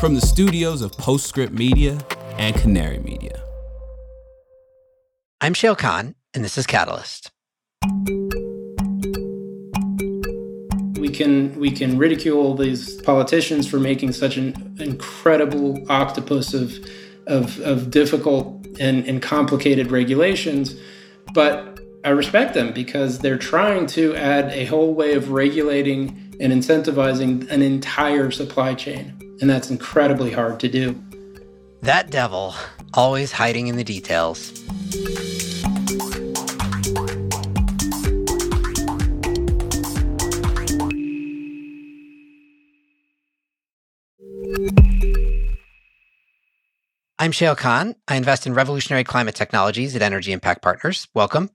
from the studios of Postscript Media and Canary Media. I'm Shayle Kann, and this is Catalyst. We can we can ridicule these politicians for making such an incredible octopus of of, of difficult and, and complicated regulations, but I respect them because they're trying to add a whole way of regulating and incentivizing an entire supply chain. And that's incredibly hard to do. That devil, always hiding in the details. I'm Shayle Kann. I invest in revolutionary climate technologies at Energy Impact Partners. Welcome.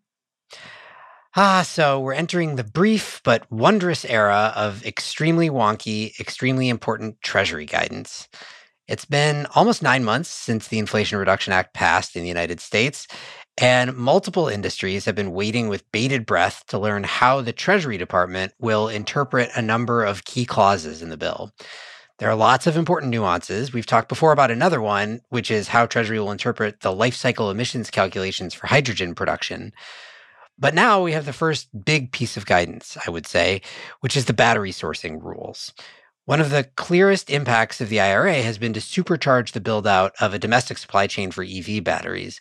Ah, so we're entering the brief but wondrous era of extremely wonky, extremely important Treasury guidance. It's been almost nine months since the Inflation Reduction Act passed in the United States, and multiple industries have been waiting with bated breath to learn how the Treasury Department will interpret a number of key clauses in the bill. There are lots of important nuances. We've talked before about another one, which is how Treasury will interpret the life cycle emissions calculations for hydrogen production. But now we have the first big piece of guidance, I would say, which is the battery sourcing rules. One of the clearest impacts of the IRA has been to supercharge the build out of a domestic supply chain for EV batteries.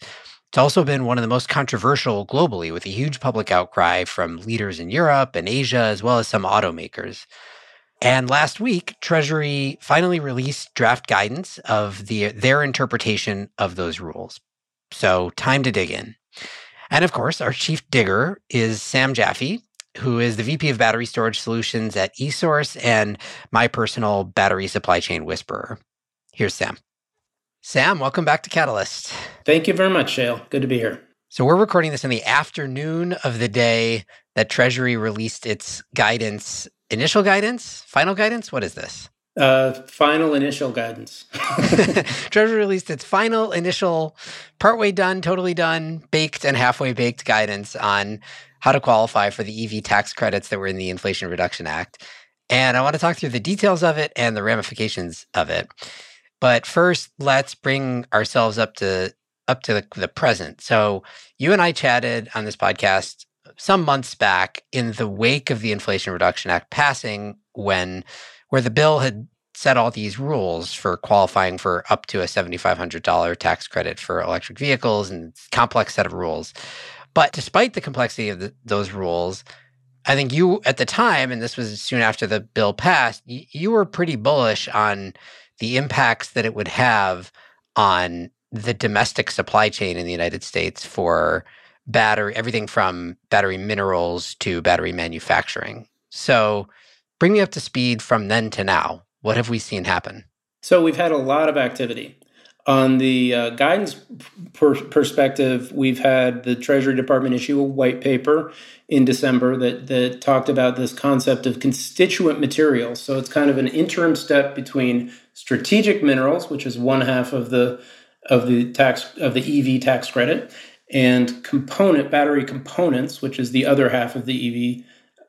It's also been one of the most controversial globally, with a huge public outcry from leaders in Europe and Asia, as well as some automakers. And last week, Treasury finally released draft guidance of the, their interpretation of those rules. So, time to dig in. And of course, our chief digger is Sam Jaffe, who is the VP of Battery Storage Solutions at eSource and my personal battery supply chain whisperer. Here's Sam. Sam, welcome back to Catalyst. Thank you very much, Shayle. Good to be here. So, we're recording this in the afternoon of the day that Treasury released its guidance, initial guidance, final guidance. What is this? Uh, final initial guidance. Treasury released its final initial, partway done, totally done, baked, and halfway baked guidance on how to qualify for the EV tax credits that were in the Inflation Reduction Act. And I want to talk through the details of it and the ramifications of it. But first, let's bring ourselves up to up to the, the present. So you and I chatted on this podcast some months back in the wake of the Inflation Reduction Act passing when where the bill had set all these rules for qualifying for up to a $7,500 tax credit for electric vehicles and complex set of rules. But despite the complexity of the, those rules, I think you at the time, and this was soon after the bill passed, you, you were pretty bullish on the impacts that it would have on the domestic supply chain in the United States for battery, everything from battery minerals to battery manufacturing. So, Bring me up to speed from then to now. What have we seen happen? So we've had a lot of activity. On the uh, guidance per- perspective, we've had the Treasury Department issue a white paper in December that, that talked about this concept of constituent materials. So it's kind of an interim step between strategic minerals, which is one half of the of the tax of the EV tax credit, and component battery components, which is the other half of the EV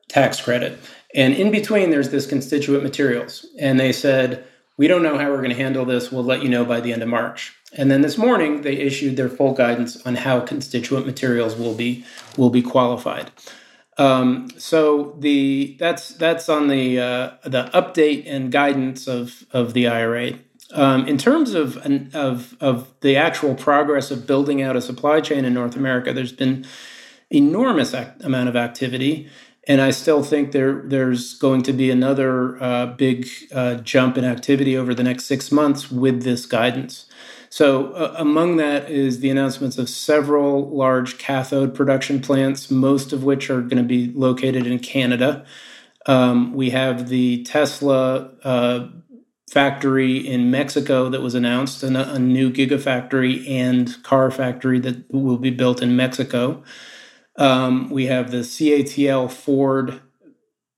tax credit. And in between, there's this constituent materials. And they said, we don't know how we're going to handle this. We'll let you know by the end of March. And then this morning, they issued their full guidance on how constituent materials will be will be qualified. Um, so the that's that's on the uh, the update and guidance of of the IRA. Um, in terms of of of the actual progress of building out a supply chain in North America, there's been enormous amount of activity. And I still think there there's going to be another uh, big uh, jump in activity over the next six months with this guidance. So, uh, among that is the announcements of several large cathode production plants, most of which are going to be located in Canada. Um, we have the Tesla uh, factory in Mexico that was announced, and a, a new gigafactory and car factory that will be built in Mexico. Um, we have the CATL Ford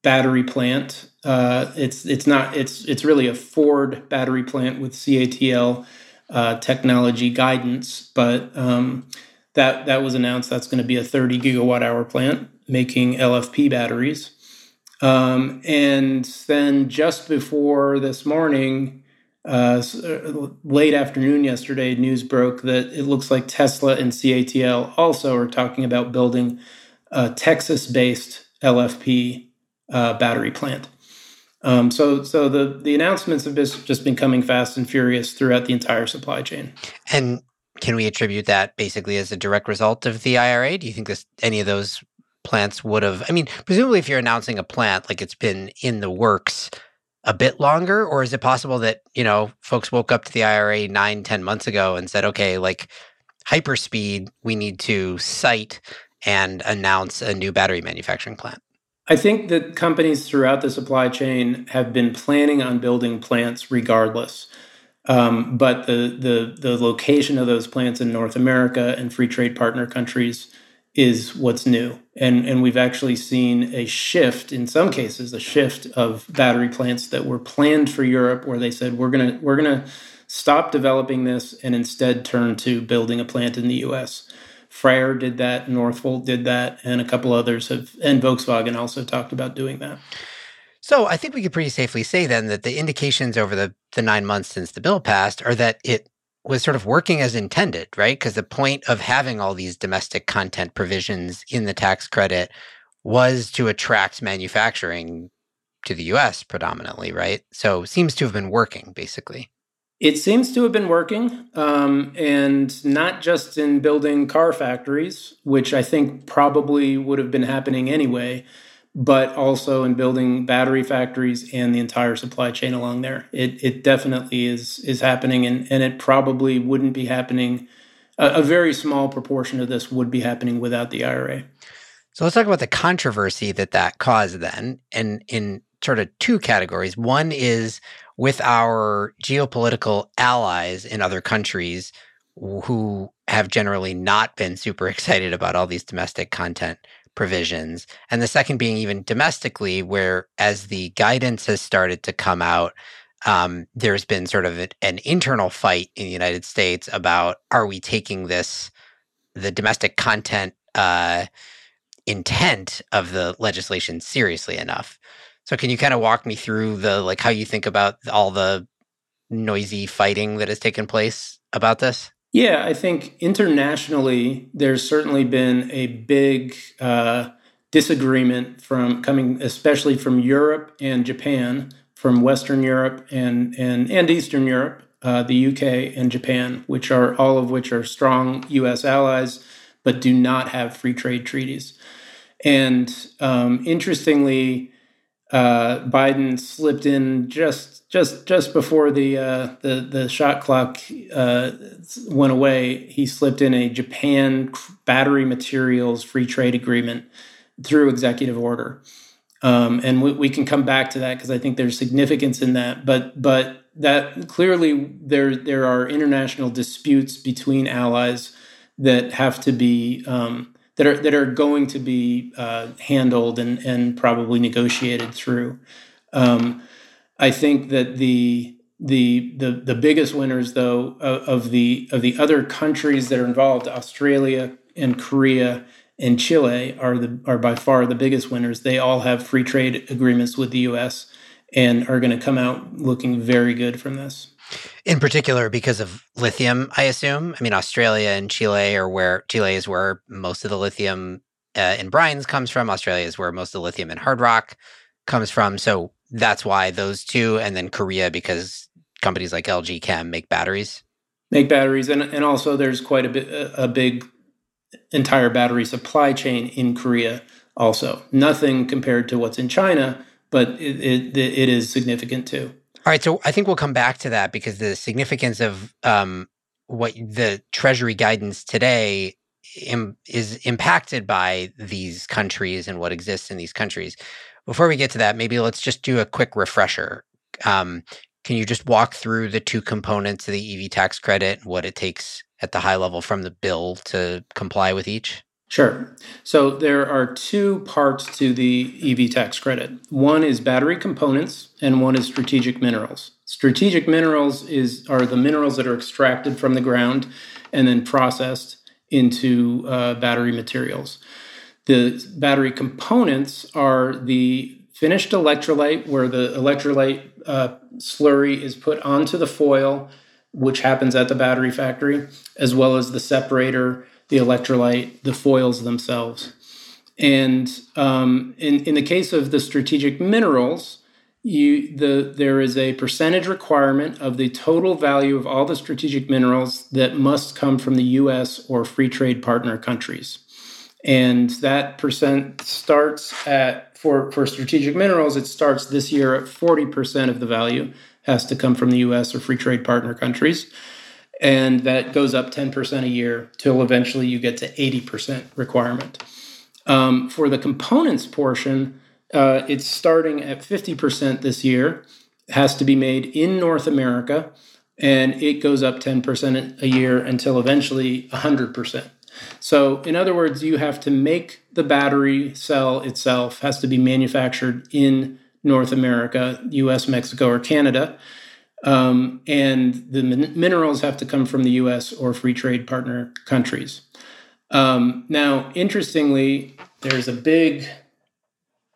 battery plant. Uh, it's it's not it's it's really a Ford battery plant with CATL uh, technology guidance, but um, that that was announced. That's going to be a 30 gigawatt hour plant making LFP batteries. Um, and then just before this morning, uh, uh, late afternoon yesterday, news broke that it looks like Tesla and CATL also are talking about building a Texas based LFP uh, battery plant. Um, so, so the the announcements have just been coming fast and furious throughout the entire supply chain. And can we attribute that basically as a direct result of the IRA? Do you think this any of those plants would have? I mean, presumably, if you're announcing a plant, like it's been in the works a bit longer, or is it possible that you know folks woke up to the IRA nine, ten months ago and said, okay, like hyperspeed, we need to site and announce a new battery manufacturing plant? I think that companies throughout the supply chain have been planning on building plants regardless. Um, but the, the the location of those plants in North America and free trade partner countries is what's new. And and we've actually seen a shift in some cases, a shift of battery plants that were planned for Europe where they said we're gonna we're gonna stop developing this and instead turn to building a plant in the US. Freyr did that, Northvolt did that, and a couple others have, and Volkswagen also talked about doing that. So I think we could pretty safely say then that the indications over the, the nine months since the bill passed are that it was sort of working as intended, right? Because the point of having all these domestic content provisions in the tax credit was to attract manufacturing to the US predominantly, right? So seems to have been working basically. It seems to have been working, um, and not just in building car factories, which I think probably would have been happening anyway, but also in building battery factories and the entire supply chain along there. It, it definitely is is happening, and, and it probably wouldn't be happening. A, a very small proportion of this would be happening without the IRA. So let's talk about the controversy that that caused then, and in sort of two categories. One is with our geopolitical allies in other countries who have generally not been super excited about all these domestic content provisions. And the second being even domestically, where as the guidance has started to come out, um, there's been sort of an internal fight in the United States about are we taking this, the domestic content uh, intent of the legislation seriously enough? So can you kind of walk me through the like how you think about all the noisy fighting that has taken place about this? Yeah, I think internationally there's certainly been a big uh, disagreement from coming, especially from Europe and Japan, from Western Europe and and and Eastern Europe, uh, the UK and Japan, which are all of which are strong U.S. allies, but do not have free trade treaties. And um, interestingly, uh, Biden slipped in just just just before the uh, the the shot clock uh, went away. He slipped in a Japan battery materials free trade agreement through executive order, um, and we, we, can come back to that because I think there's significance in that. But but that clearly there there are international disputes between allies that have to be um, that are that are going to be uh, handled and and probably negotiated through. Um, I think that the the the the biggest winners though of, the of the other countries that are involved, Australia and Korea and Chile are the are by far the biggest winners. They all have free trade agreements with the U.S. and are going to come out looking very good from this. In particular, because of lithium, I assume. I mean, Australia and Chile are where Chile is where most of the lithium uh, in brines comes from. Australia is where most of the lithium in hard rock comes from. So that's why those two, and then Korea because companies like LG Chem make batteries. Make batteries, and and also there's quite a bit a big entire battery supply chain in Korea. Also, nothing compared to what's in China, but it, it, it is significant too. All right, so I think we'll come back to that because the significance of um, what the Treasury guidance today Im- is impacted by these countries and what exists in these countries. Before we get to that, maybe let's just do a quick refresher. Um, can you just walk through the two components of the EV tax credit, and what it takes at the high level from the bill to comply with each? Sure. So there are two parts to the EV tax credit. One is battery components and one is strategic minerals. Strategic minerals is are the minerals that are extracted from the ground and then processed into uh, battery materials. The battery components are the finished electrode, where the electrode uh, slurry is put onto the foil, which happens at the battery factory, as well as the separator, the electrolyte, the foils themselves. And um, in, in the case of the strategic minerals, you the there is a percentage requirement of the total value of all the strategic minerals that must come from the US or free trade partner countries. And that percent starts at for, for strategic minerals, it starts this year at 40% of the value has to come from the US or free trade partner countries. And that goes up 10% a year till eventually you get to 80% requirement. Um, for the components portion, uh, it's starting at 50% this year, has to be made in North America, and it goes up 10% a year until eventually 100%. So, in other words, you have to make the battery cell itself has to be manufactured in North America, US, Mexico, or Canada. Um, and the min- minerals have to come from the US or free trade partner countries. Um, now, interestingly, there's a big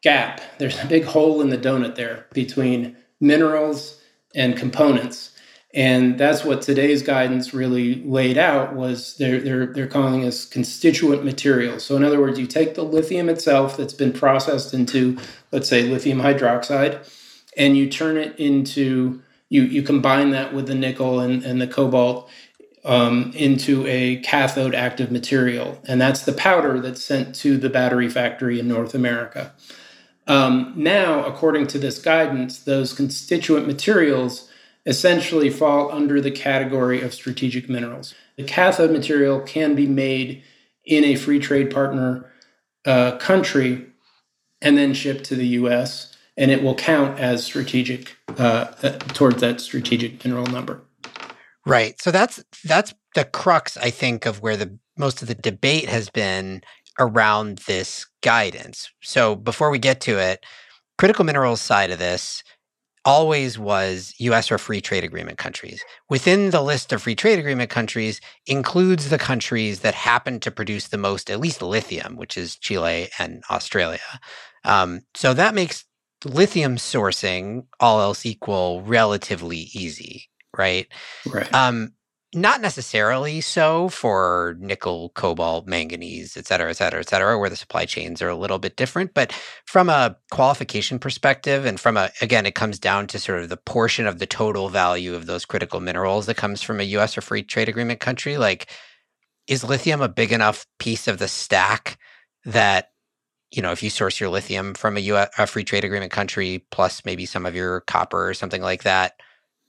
gap, there's a big hole in the donut there between minerals and components. And that's what today's guidance really laid out was they're, they're, they're calling us constituent materials. So in other words, you take the lithium itself that's been processed into, let's say, lithium hydroxide, and you turn it into, you, you combine that with the nickel and, and the cobalt um, into a cathode active material. And that's the powder that's sent to the battery factory in North America. Um, now, according to this guidance, those constituent materials essentially fall under the category of strategic minerals. The cathode material can be made in a free trade partner uh, country and then shipped to the US, and it will count as strategic uh, uh, towards that strategic mineral number. Right. So that's that's the crux, I think, of where the most of the debate has been around this guidance. So before we get to it, critical minerals side of this always was US or free trade agreement countries. Within the list of free trade agreement countries includes the countries that happen to produce the most, at least lithium, which is Chile and Australia. Um, so that makes lithium sourcing, all else equal, relatively easy, right? Right. Um, not necessarily so for nickel, cobalt, manganese, et cetera, et cetera, et cetera, where the supply chains are a little bit different. But from a qualification perspective, and from a, again, it comes down to sort of the portion of the total value of those critical minerals that comes from a US or free trade agreement country. Like, is lithium a big enough piece of the stack that you know, if you source your lithium from a, US, a free trade agreement country plus maybe some of your copper or something like that,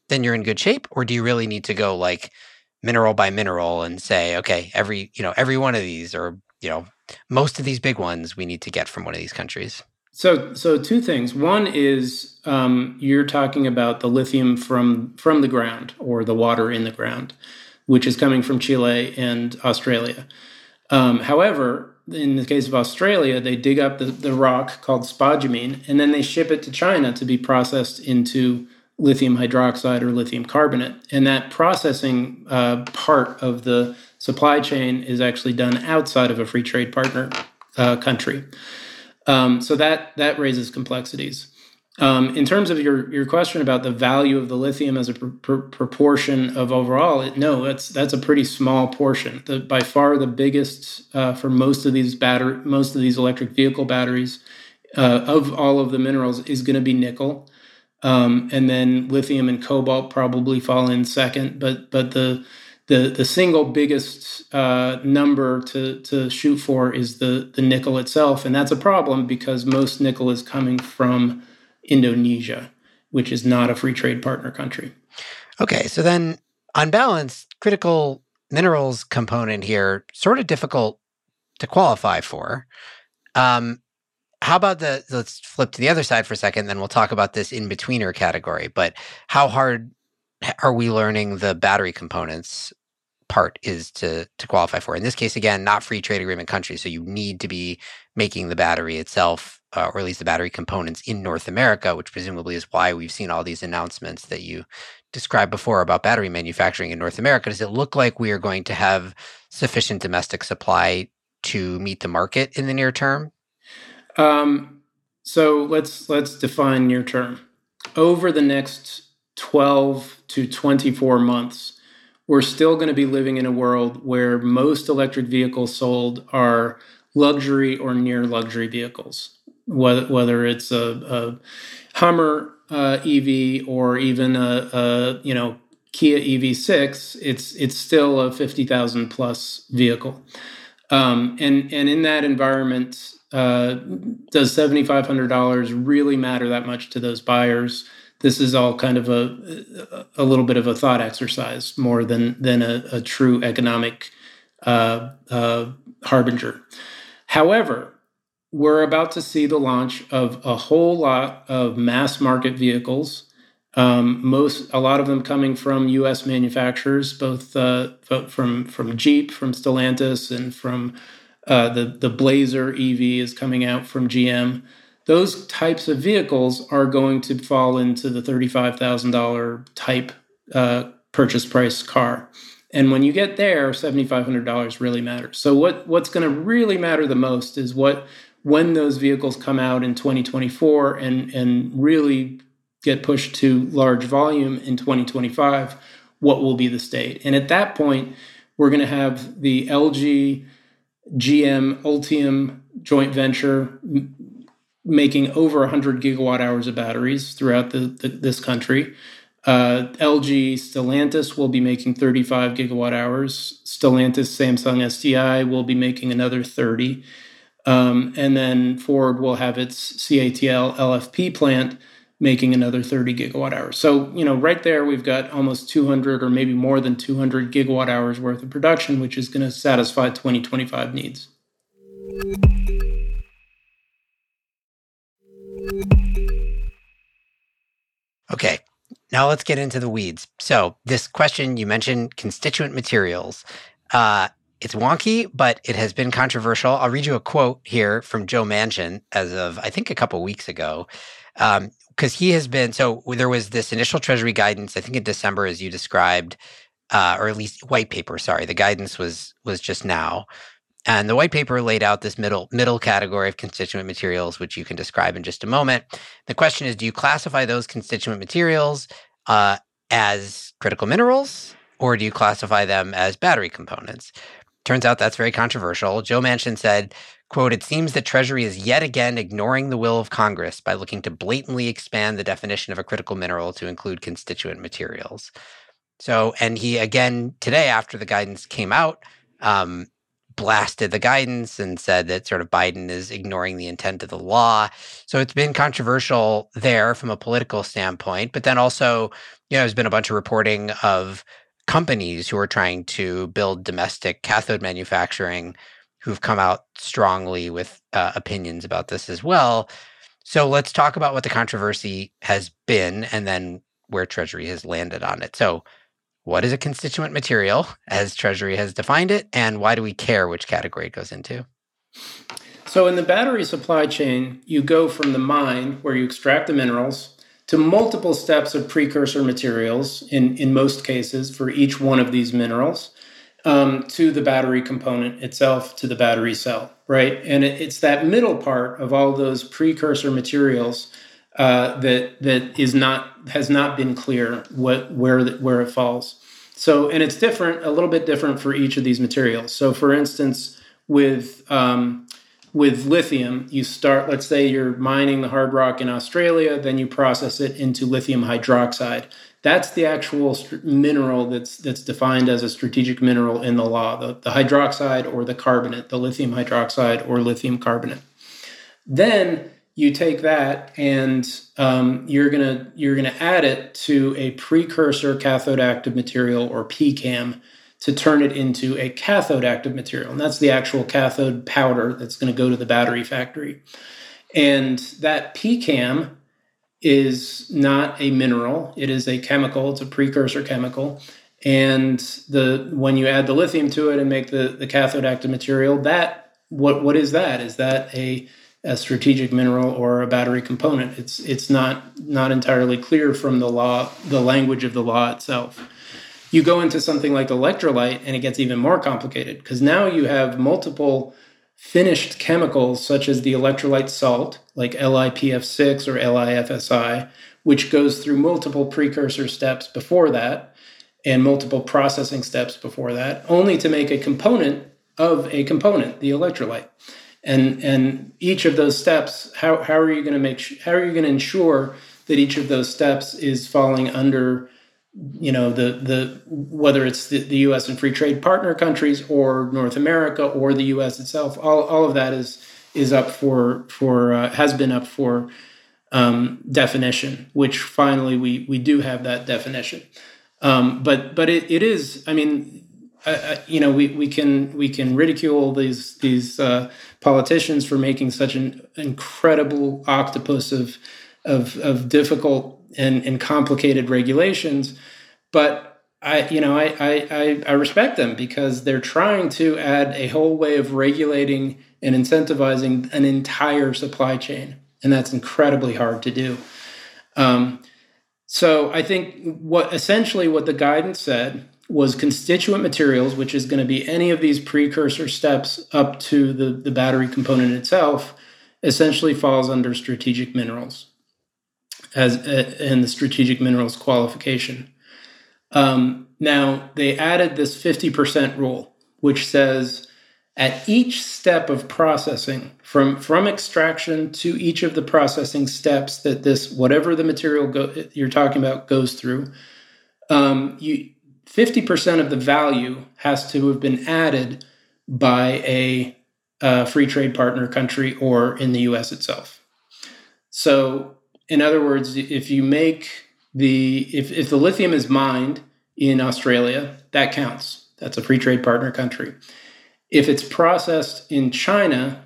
then you're in good shape? Or do you really need to go like mineral by mineral and say, okay, every, you know, every one of these or, you know, most of these big ones we need to get from one of these countries? So, so two things. One is um, you're talking about the lithium from from the ground or the water in the ground, which is coming from Chile and Australia. Um, however, in the case of Australia, they dig up the, the rock called spodumene and then they ship it to China to be processed into lithium hydroxide or lithium carbonate. And that processing uh, part of the supply chain is actually done outside of a free trade partner uh, country. Um, so that that raises complexities. Um, in terms of your, your question about the value of the lithium as a pr- pr- proportion of overall, it, no, that's that's a pretty small portion. The, by far, the biggest uh, for most of these battery, most of these electric vehicle batteries, uh, of all of the minerals, is going to be nickel. Um, and then lithium and cobalt probably fall in second, but but the the the single biggest uh, number to to shoot for is the the nickel itself, and that's a problem because most nickel is coming from Indonesia, which is not a free trade partner country. Okay, so then on balance, critical minerals component here sort of difficult to qualify for. Um, how about the let's flip to the other side for a second then we'll talk about this in betweener category but how hard are we learning the battery components part is to to qualify for? In this case again not free trade agreement countries so you need to be making the battery itself uh, or at least the battery components in north america which presumably is why we've seen all these announcements that you described before about battery manufacturing in north america. Does it look like we are going to have sufficient domestic supply to meet the market in the near term um, So let's let's define near term. Over the next 12 to 24 months, we're still going to be living in a world where most electric vehicles sold are luxury or near luxury vehicles, whether, whether it's a, a Hummer uh, EV or even a, a, you know Kia EV6, it's it's still a fifty thousand plus vehicle, um, and and in that environment, uh, does seventy five hundred dollars really matter that much to those buyers? This is all kind of a a little bit of a thought exercise more than than a, a true economic uh, uh harbinger. However, we're about to see the launch of a whole lot of mass market vehicles. Um, most, a lot of them coming from U.S. manufacturers, both uh, from from Jeep, from Stellantis, and from uh, the the Blazer EV is coming out from GM. Those types of vehicles are going to fall into the thirty-five thousand dollar type uh, purchase price car. And when you get there, $7,500 really matters. So what, what's going to really matter the most is what when those vehicles come out in 2024 and, and really get pushed to large volume in 2025, what will be the state? And at that point, we're going to have the LG GM Ultium joint venture making over 100 gigawatt hours of batteries throughout the, the, this country. Uh, LG Stellantis will be making 35 gigawatt hours. Stellantis Samsung SDI will be making another 30. Um, and then Ford will have its CATL LFP plant making another 30 gigawatt hours. So, you know, right there we've got almost 200 or maybe more than 200 gigawatt hours worth of production, which is going to satisfy 2025 needs. Okay, now let's get into the weeds. So, this question you mentioned constituent materials. Uh, it's wonky, but it has been controversial. I'll read you a quote here from Joe Manchin as of, I think, a couple weeks ago. Because he has been, so there was this initial Treasury guidance, I think in December, as you described, uh, or at least white paper, sorry. The guidance was was just now. And the white paper laid out this middle middle category of constituent materials, which you can describe in just a moment. The question is, do you classify those constituent materials uh, as critical minerals, or do you classify them as battery components? Turns out that's very controversial. Joe Manchin said, quote, it seems that Treasury is yet again ignoring the will of Congress by looking to blatantly expand the definition of a critical mineral to include constituent materials. So, and he again today, after the guidance came out, um, blasted the guidance and said that sort of Biden is ignoring the intent of the law. So it's been controversial there from a political standpoint. But then also, you know, there's been a bunch of reporting of companies who are trying to build domestic cathode manufacturing who've come out strongly with uh, opinions about this as well. So let's talk about what the controversy has been and then where Treasury has landed on it. So, what is a constituent material as Treasury has defined it, and why do we care which category it goes into? So, in the battery supply chain, you go from the mine where you extract the minerals to multiple steps of precursor materials in, in most cases for each one of these minerals um, to the battery component itself to the battery cell right? And it, it's that middle part of all those precursor materials uh, that that is not has not been clear what where where it falls. So and it's different a little bit different for each of these materials. So for instance with um, with lithium, you start, let's say you're mining the hard rock in Australia, then you process it into lithium hydroxide. That's the actual st- mineral that's that's defined as a strategic mineral in the law, the, the hydroxide or the carbonate, the lithium hydroxide or lithium carbonate. Then you take that and um, you're gonna you're gonna add it to a precursor cathode active material or PCAM to turn it into a cathode active material. And that's the actual cathode powder that's going to go to the battery factory. And that PCAM is not a mineral, it is a chemical, it's a precursor chemical. And the when you add the lithium to it and make the, the cathode active material, that what what is that? Is that a a strategic mineral or a battery component? It's it's not not entirely clear from the law, the language of the law itself. You go into something like electrolyte and it gets even more complicated because now you have multiple finished chemicals such as the electrolyte salt, like LiPF6 or LiFSI, which goes through multiple precursor steps before that and multiple processing steps before that, only to make a component of a component, the electrolyte. And and each of those steps, how, how are you going to make how are you going to ensure that each of those steps is falling under you know the the whether it's the, the U.S. and free trade partner countries or North America or the U.S. itself, all, all of that is is up for for uh, has been up for um, definition, which finally we we do have that definition. Um, but but it, it is, I mean, uh, you know, we, we can we can ridicule these these uh, politicians for making such an incredible octopus of of, of difficult and, and complicated regulations. But I, you know, I, I, I respect them because they're trying to add a whole way of regulating and incentivizing an entire supply chain, and that's incredibly hard to do. Um, so I think what essentially what the guidance said was constituent materials, which is going to be any of these precursor steps up to the, the battery component itself, essentially falls under strategic minerals as uh, in the strategic minerals qualification. Um, now they added this 50% rule, which says at each step of processing, from from extraction to each of the processing steps that this whatever the material go, you're talking about goes through, um, you 50% of the value has to have been added by a, a free trade partner country or in the U.S. itself. So in other words, if you make the if, if the lithium is mined in Australia, that counts. That's a free trade partner country. If it's processed in China,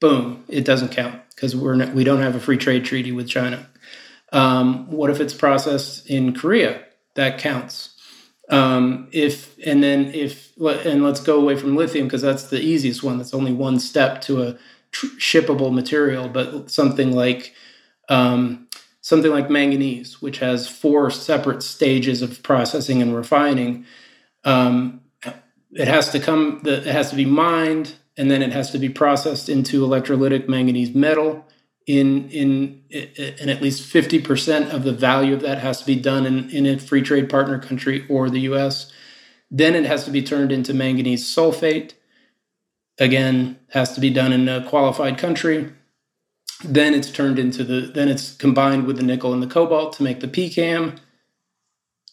boom, it doesn't count because we're not, we don't have a free trade treaty with China. Um, what if it's processed in Korea? That counts. Um, if and then if and let's go away from lithium because that's the easiest one. That's only one step to a tr- shippable material. But something like um, something like manganese, which has four separate stages of processing and refining. Um, it has to come. It has to be mined, and then it has to be processed into electrolytic manganese metal. In in and at least fifty percent of the value of that has to be done in, in a free trade partner country or the U.S. Then it has to be turned into manganese sulfate. Again, has to be done in a qualified country. Then it's turned into the then it's combined with the nickel and the cobalt to make the PCAM.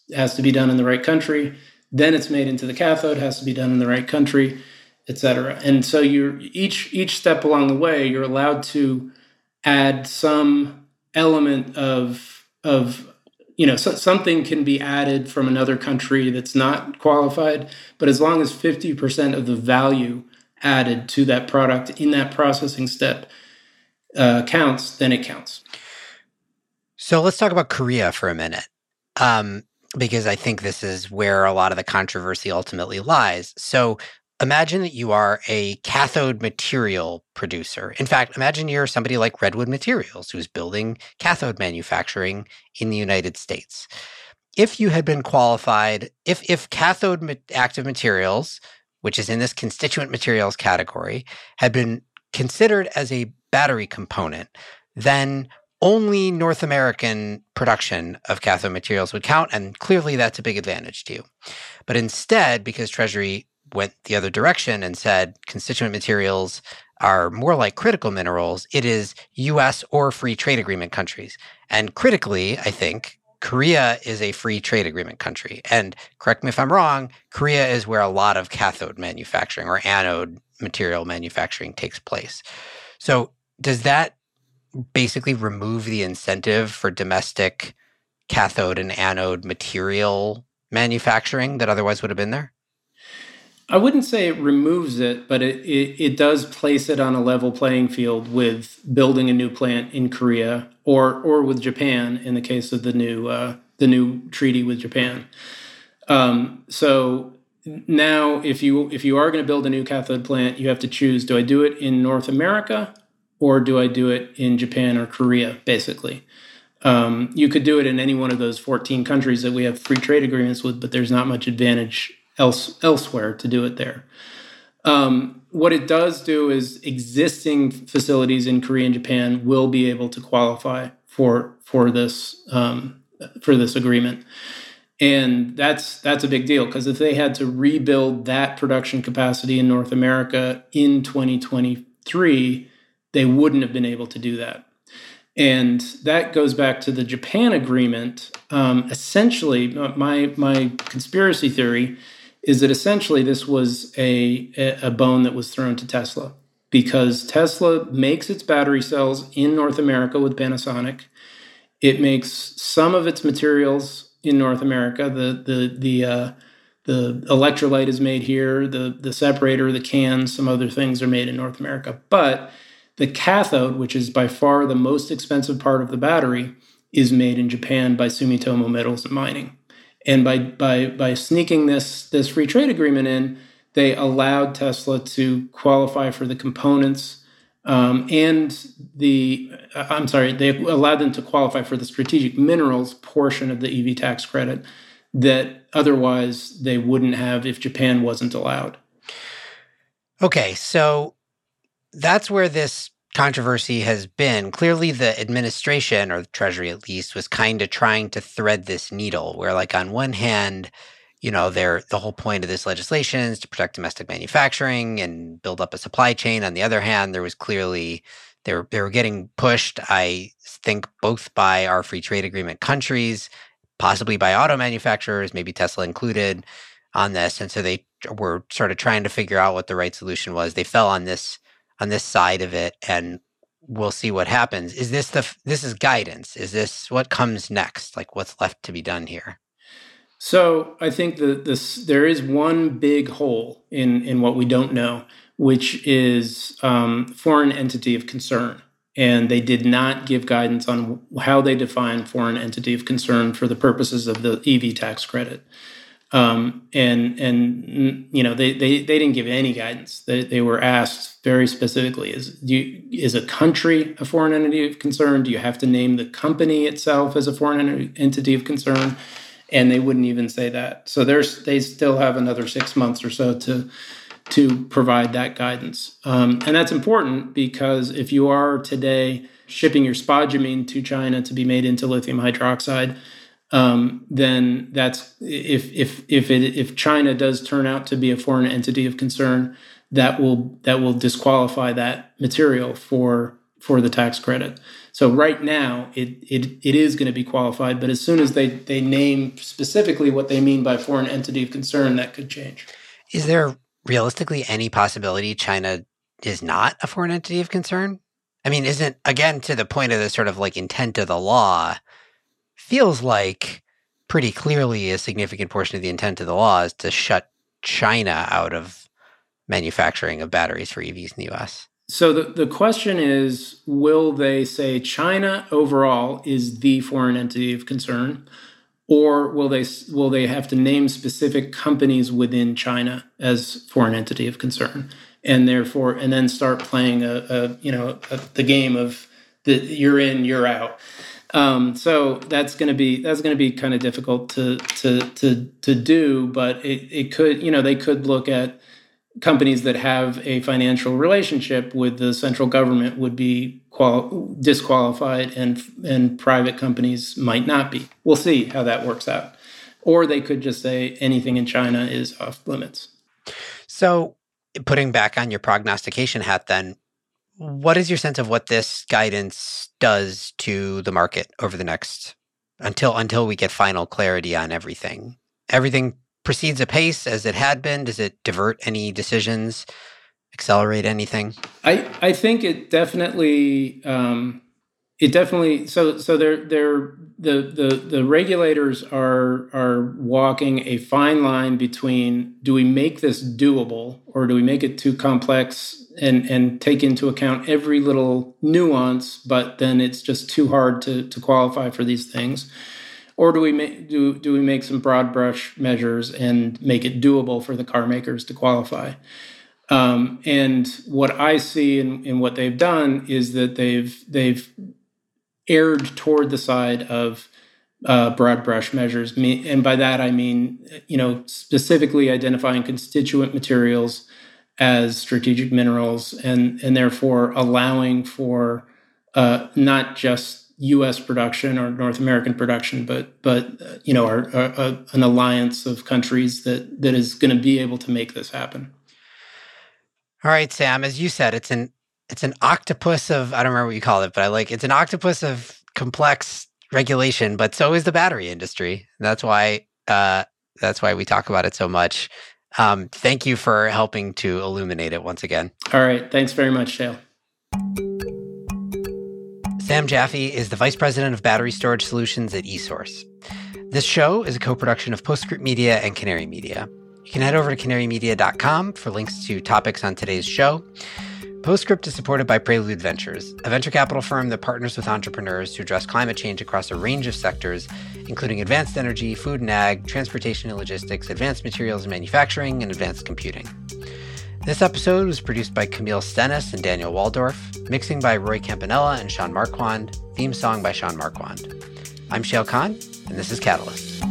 It has to be done in the right country. Then it's made into the cathode, has to be done in the right country, etc. And so you're each each step along the way, you're allowed to add some element of of you know so, something can be added from another country that's not qualified, but as long as 50% of the value added to that product in that processing step uh, counts, then it counts. So let's talk about Korea for a minute, um, because I think this is where a lot of the controversy ultimately lies. So imagine that you are a cathode material producer. In fact, imagine you're somebody like Redwood Materials who's building cathode manufacturing in the United States. If you had been qualified, if if cathode active materials, which is in this constituent materials category, had been considered as a battery component, then only North American production of cathode materials would count. And clearly that's a big advantage to you. But instead, because Treasury went the other direction and said constituent materials are more like critical minerals, it is US or free trade agreement countries. And critically, I think Korea is a free trade agreement country. And correct me if I'm wrong, Korea is where a lot of cathode manufacturing or anode material manufacturing takes place. So does that basically remove the incentive for domestic cathode and anode material manufacturing that otherwise would have been there? I wouldn't say it removes it, but it, it, it, does place it on a level playing field with building a new plant in Korea or or with Japan in the case of the new uh, the new treaty with Japan. Um, so now, if you if you are going to build a new cathode plant, you have to choose: do I do it in North America or do I do it in Japan or Korea, basically. Um, you could do it in any one of those 14 countries that we have free trade agreements with, but there's not much advantage else elsewhere to do it there. Um, what it does do is existing facilities in Korea and Japan will be able to qualify for for this um, for this agreement, and that's that's a big deal because if they had to rebuild that production capacity in North America in 2023, they wouldn't have been able to do that. And that goes back to the Japan agreement. Um, essentially, my my conspiracy theory is that essentially this was a, a bone that was thrown to Tesla because Tesla makes its battery cells in North America with Panasonic. It makes some of its materials in North America. The the the uh, the electrolyte is made here. The the separator, the cans, some other things are made in North America. But the cathode, which is by far the most expensive part of the battery, is made in Japan by Sumitomo Metals and Mining. And by by by sneaking this this free trade agreement in, they allowed Tesla to qualify for the components um, and the uh, I'm sorry, they allowed them to qualify for the strategic minerals portion of the EV tax credit that otherwise they wouldn't have if Japan wasn't allowed. Okay, so that's where this controversy has been. Clearly, the administration, or the Treasury at least, was kind of trying to thread this needle where, like, on one hand, you know, they're, the whole point of this legislation is to protect domestic manufacturing and build up a supply chain. On the other hand, there was clearly they were, they were getting pushed, I think, both by our free trade agreement countries, possibly by auto manufacturers, maybe Tesla included, on this. And so they were sort of trying to figure out what the right solution was. They fell on this on this side of it and we'll see what happens. Is this the this is guidance. Is this what comes next? Like what's left to be done here? So i think that this there is one big hole in in what we don't know which is um, foreign entity of concern. And they did not give guidance on how they define foreign entity of concern for the purposes of the ev tax credit um, and and you know they, they they didn't give any guidance. They, they were asked very specifically: is you, is a country a foreign entity of concern? Do you have to name the company itself as a foreign entity of concern? And they wouldn't even say that. So there's they still have another six months or so to to provide that guidance, um, and that's important because if you are today shipping your spodumene to China to be made into lithium hydroxide um, then that's if if if it, if China does turn out to be a foreign entity of concern, that will that will disqualify that material for for the tax credit. So right now it it, it is going to be qualified, but as soon as they they name specifically what they mean by foreign entity of concern, that could change. Is there realistically any possibility China is not a foreign entity of concern? I mean, isn't again to the point of the sort of like intent of the law? Feels like pretty clearly a significant portion of the intent of the law is to shut China out of manufacturing of batteries for EVs in the US. So the, the question is will they say China overall is the foreign entity of concern? Or will they will they have to name specific companies within China as foreign entity of concern, and therefore and then start playing a, a you know a, the game of the you're in you're out. Um, so that's going to be that's going to be kind of difficult to to to to do, but it, it could you know they could look at companies that have a financial relationship with the central government would be qual- disqualified, and and private companies might not be. We'll see how that works out, or they could just say anything in China is off limits. So, putting back on your prognostication hat, then what is your sense of what this guidance does to the market over the next until until we get final clarity on everything? Everything proceeds apace as it had been. Does it divert any decisions? Accelerate anything? I I think it definitely um, it definitely so so they're they're the the the regulators are are walking a fine line between do we make this doable or do we make it too complex and and take into account every little nuance but then it's just too hard to to qualify for these things? Or do we make do do we make some broad brush measures and make it doable for the car makers to qualify? Um, and what I see in what they've done is that they've they've erred toward the side of uh, broad brush measures. And by that, I mean, you know, specifically identifying constituent materials as strategic minerals, and and therefore allowing for uh, not just U.S. production or North American production, but but uh, you know, our, our, uh, an alliance of countries that that is going to be able to make this happen. All right, Sam. As you said, it's an it's an octopus of I don't remember what you call it, but I like it's an octopus of complex regulation. But so is the battery industry. That's why uh, that's why we talk about it so much. Um, thank you for helping to illuminate it once again. All right. Thanks very much, Shayle. Sam Jaffe is the Vice President of Battery Storage Solutions at eSource. This show is a co production of Postscript Media and Canary Media. You can head over to canarymedia.com for links to topics on today's show. Postscript is supported by Prelude Ventures, a venture capital firm that partners with entrepreneurs to address climate change across a range of sectors, including advanced energy, food and ag, transportation and logistics, advanced materials and manufacturing, and advanced computing. This episode was produced by Camille Stennis and Daniel Woldorff, mixing by Roy Campanella and Sean Marquand, theme song by Sean Marquand. I'm Shayle Kann, and this is Catalyst.